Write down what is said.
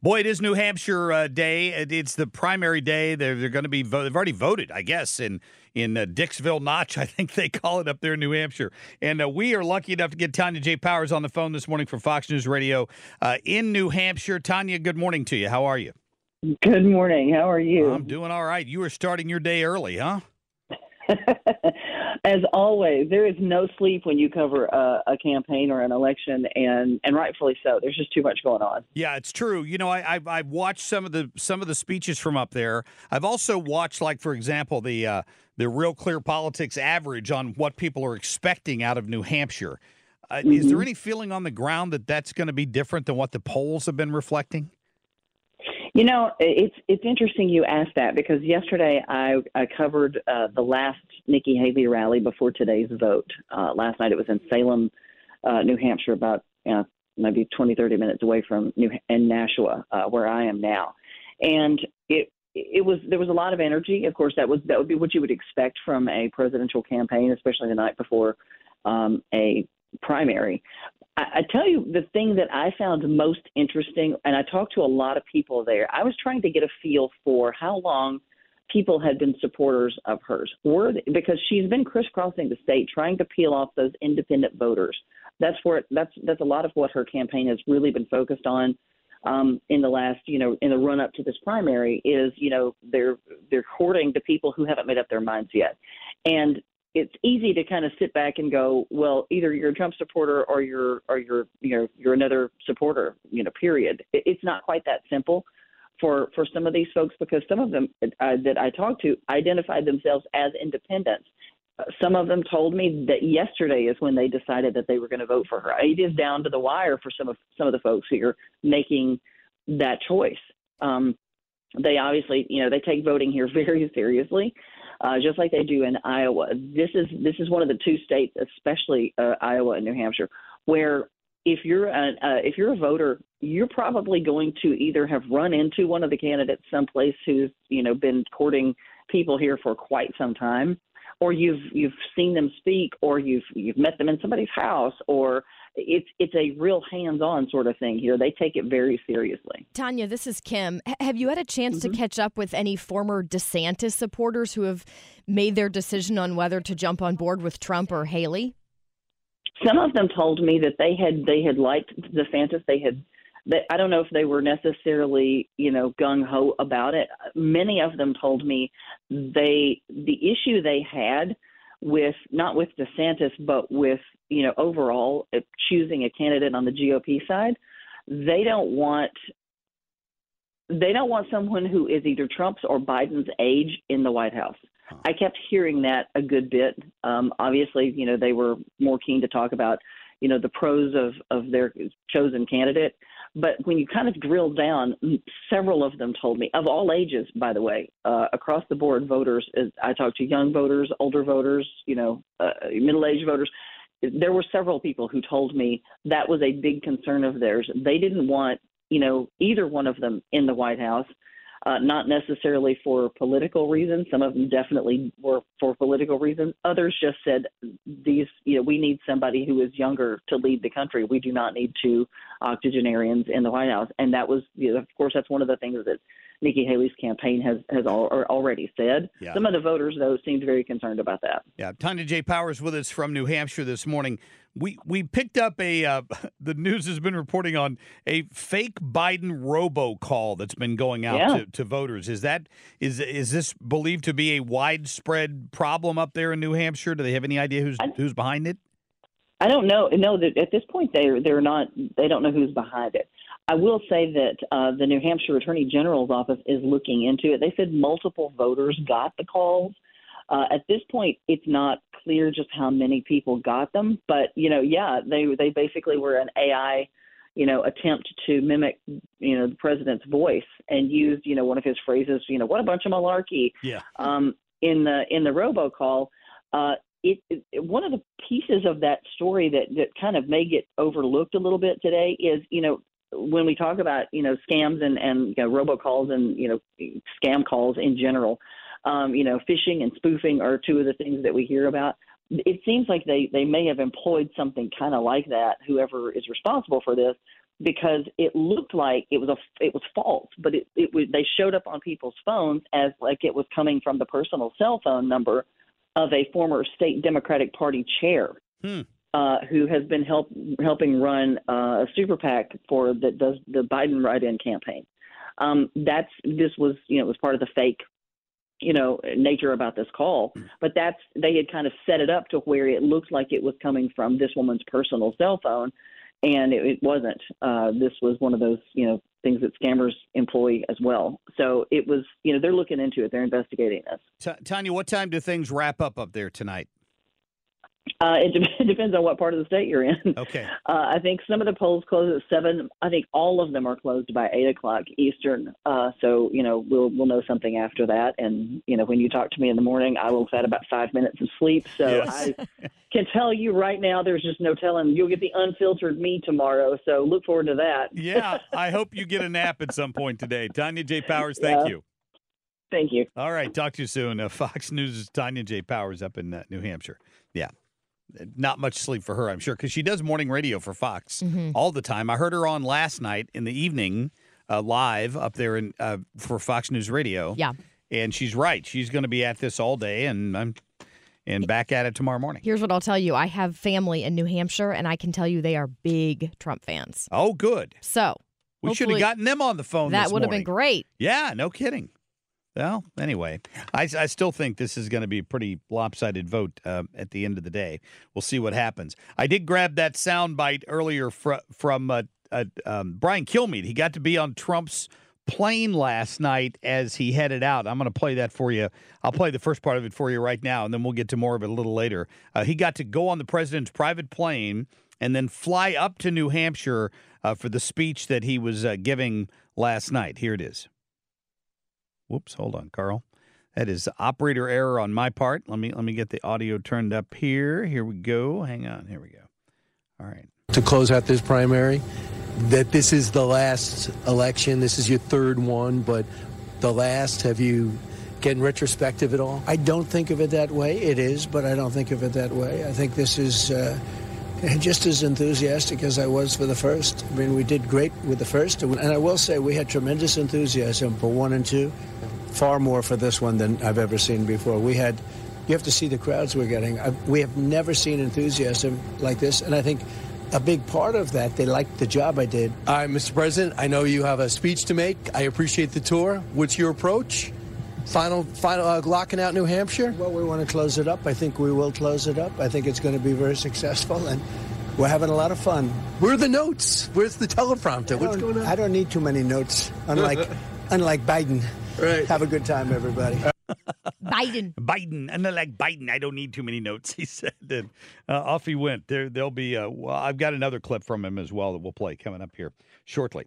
Boy, it is New Hampshire uh, day. It's the primary day. They're, they're going to be vo- they've already voted, I guess, in in uh, Dixville Notch, I think they call it up there in New Hampshire. And uh, we are lucky enough to get Tonya J. Powers on the phone this morning for Fox News Radio uh, in New Hampshire. Tonya, good morning to you. How are you? Good morning. How are you? I'm doing all right. You are starting your day early, huh? As always, there is no sleep when you cover a, a, campaign or an election, and and rightfully so. There's just too much going on. Yeah, it's true. You know, I, I've, I've watched some of the some of the speeches from up there. I've also watched, like for example, the uh, the Real Clear Politics average on what people are expecting out of New Hampshire. Uh, mm-hmm. Is there mm-hmm. any feeling on the ground that that's going to be different than what the polls have been reflecting? You know, it's it's interesting you asked that because yesterday I, I covered uh, the last Nikki Haley rally before today's vote. Uh, last night it was in Salem, uh, New Hampshire, about you know, maybe 20, 30 minutes away from New in Nashua, uh, where I am now, and it it was there was a lot of energy. Of course, that was that would be what you would expect from a presidential campaign, especially the night before um, a primary. I, I tell you the thing that I found most interesting, and I talked to a lot of people there. I was trying to get a feel for how long people had been supporters of hers. Were they, because she's been crisscrossing the state trying to peel off those independent voters. That's where that's that's a lot of what her campaign has really been focused on um, in the last, you know, in the run up to this primary is, you know, they're they're courting the people who haven't made up their minds yet. And it's easy to kind of sit back and go, well, either you're a Trump supporter or you're or you're you know you're another supporter, you know. Period. It's not quite that simple for for some of these folks because some of them uh, that I talked to identified themselves as independents. Some of them told me that yesterday is when they decided that they were going to vote for her. It is down to the wire for some of some of the folks who are making that choice. Um, they obviously, you know, they take voting here very seriously uh, just like they do in Iowa. This is this is one of the two states, especially uh, Iowa and New Hampshire, where if you're a, uh, if you're a voter, you're probably going to either have run into one of the candidates someplace who's you know been courting people here for quite some time, or you've you've seen them speak, or you've you've met them in somebody's house, or it's it's a real hands-on sort of thing here. They take it very seriously. Tonya, this is Kim. have you had a chance mm-hmm. to catch up with any former DeSantis supporters who have made their decision on whether to jump on board with Trump or Haley? Some of them told me that they had they had liked DeSantis. They had they, I don't know if they were necessarily, you know, gung ho about it. Many of them told me they the issue they had with not with DeSantis, but with you know overall uh, choosing a candidate on the GOP side, they don't want they don't want someone who is either Trump's or Biden's age in the White House. I kept hearing that a good bit. Um, obviously, you know they were more keen to talk about you know the pros of of their chosen candidate. But when you kind of drill down, several of them told me, of all ages, by the way, uh, across the board, voters. I talked to young voters, older voters, you know, uh, middle-aged voters. There were several people who told me that was a big concern of theirs. They didn't want, you know, either one of them in the White House uh, not necessarily for political reasons. Some of them definitely were for political reasons. Others just said these, you know, we need somebody who is younger to lead the country. We do not need two octogenarians in the White House, and that was, you know, of course, that's one of the things that Nikki Haley's campaign has has already said. Yeah. Some of the voters, though, seemed very concerned about that. Yeah, Tonya J. Powers with us from New Hampshire this morning. We we picked up a uh, the news has been reporting on a fake Biden robocall that's been going out yeah. to, to voters. Is that is is this believed to be a widespread problem up there in New Hampshire? Do they have any idea who's I, who's behind it? I don't know. No, at this point they they're not. They don't know who's behind it. I will say that uh, the New Hampshire Attorney General's office is looking into it. They said multiple voters got the calls. Uh, at this point, it's not clear just how many people got them, but you know, yeah, they they basically were an AI, you know, attempt to mimic, you know, the president's voice and used, you know, one of his phrases, you know, what a bunch of malarkey. Yeah. Um, in the in the robocall, uh, it, it one of the pieces of that story that that kind of may get overlooked a little bit today is, you know, when we talk about you know scams and and you know, robocalls and you know scam calls in general, um, you know, phishing and spoofing are two of the things that we hear about it seems like they they may have employed something kind of like that whoever is responsible for this because it looked like it was a it was false but it it was they showed up on people's phones as like it was coming from the personal cell phone number of a former state democratic party chair hmm. Uh, who has been help helping run uh, a super pac for the does the biden write-in campaign. Um, that's this was you know was part of the fake you know nature about this call but that's they had kind of set it up to where it looked like it was coming from this woman's personal cell phone and it, it wasn't. Uh this was one of those you know things that scammers employ as well. So it was you know they're looking into it. They're investigating this. T- Tonya what time do things wrap up up there tonight uh, it, de- depends on what part of the state you're in. Okay. Uh, I think some of the polls close at seven. I think all of them are closed by eight o'clock Eastern. Uh, so you know we'll we'll know something after that. And you know when you talk to me in the morning, I will have had about five minutes of sleep. So yes. I can tell you right now, there's just no telling. You'll get the unfiltered me tomorrow. So look forward to that. yeah, I hope you get a nap at some point today. Tonya J. Powers, thank yeah. you. Thank you. All right, talk to you soon. Uh, Fox News' Tonya J. Powers up in uh, New Hampshire. Yeah not much sleep for her, I'm sure, because she does morning radio for Fox mm-hmm. all the time. I heard her on last night in the evening, uh, live up there in uh, for Fox News Radio. Yeah, and she's right. She's going to be at this all day, and I'm and back at it tomorrow morning. Here's what I'll tell you: I have family in New Hampshire, and I can tell you they are big Trump fans. Oh, good. So we should have gotten them on the phone. That would have been great. Yeah, no kidding. Well, anyway, I, I still think this is going to be a pretty lopsided vote uh, at the end of the day. We'll see what happens. I did grab that sound bite earlier fr- from uh, uh, um, Brian Kilmeade. He got to be on Trump's plane last night as he headed out. I'm going to play that for you. I'll play the first part of it for you right now, and then we'll get to more of it a little later. Uh, he got to go on the president's private plane and then fly up to New Hampshire uh, for the speech that he was uh, giving last night. Here it is. Whoops, hold on, Carl. That is operator error on my part. Let me let me get the audio turned up here. Here we go. Hang on. Here we go. All right. To close out this primary, that this is the last election. This is your third one, but the last. Have you getting retrospective at all? I don't think of it that way. It is, but I don't think of it that way. I think this is. Uh, just as enthusiastic as I was for the first. I mean, we did great with the first, and I will say we had tremendous enthusiasm for one and two, far more for this one than I've ever seen before. We had, you have to see the crowds we're getting. I, we have never seen enthusiasm like this, and I think a big part of that, they liked the job I did. All right, Mr. President, I know you have a speech to make. I appreciate the tour. What's your approach? Final, final uh, locking out New Hampshire. Well, we want to close it up. I think we will close it up. I think it's going to be very successful, and we're having a lot of fun. Where are the notes? Where's the teleprompter? What's going on? I don't need too many notes. Unlike, unlike Biden. Right. Have a good time, everybody. Biden. Biden. And like Biden, I don't need too many notes, he said. And uh, off he went. There, there'll be, uh, well, I've got another clip from him as well that we'll play coming up here shortly.